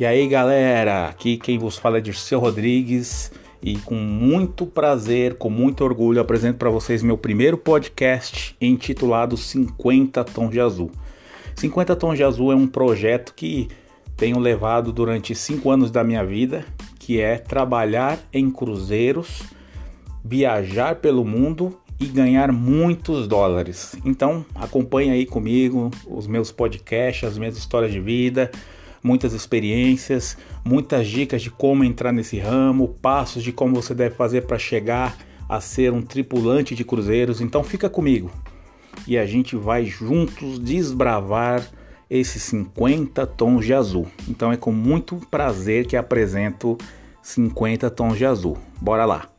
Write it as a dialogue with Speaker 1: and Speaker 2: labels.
Speaker 1: E aí galera, aqui quem vos fala é Dirceu Rodrigues e com muito prazer, com muito orgulho, apresento para vocês meu primeiro podcast intitulado 50 Tons de Azul. 50 Tons de Azul é um projeto que tenho levado durante cinco anos da minha vida, que é trabalhar em cruzeiros, viajar pelo mundo e ganhar muitos dólares. Então acompanhe aí comigo os meus podcasts, as minhas histórias de vida muitas experiências, muitas dicas de como entrar nesse ramo, passos de como você deve fazer para chegar a ser um tripulante de cruzeiros. Então fica comigo e a gente vai juntos desbravar esses 50 tons de azul. Então é com muito prazer que apresento 50 tons de azul. Bora lá.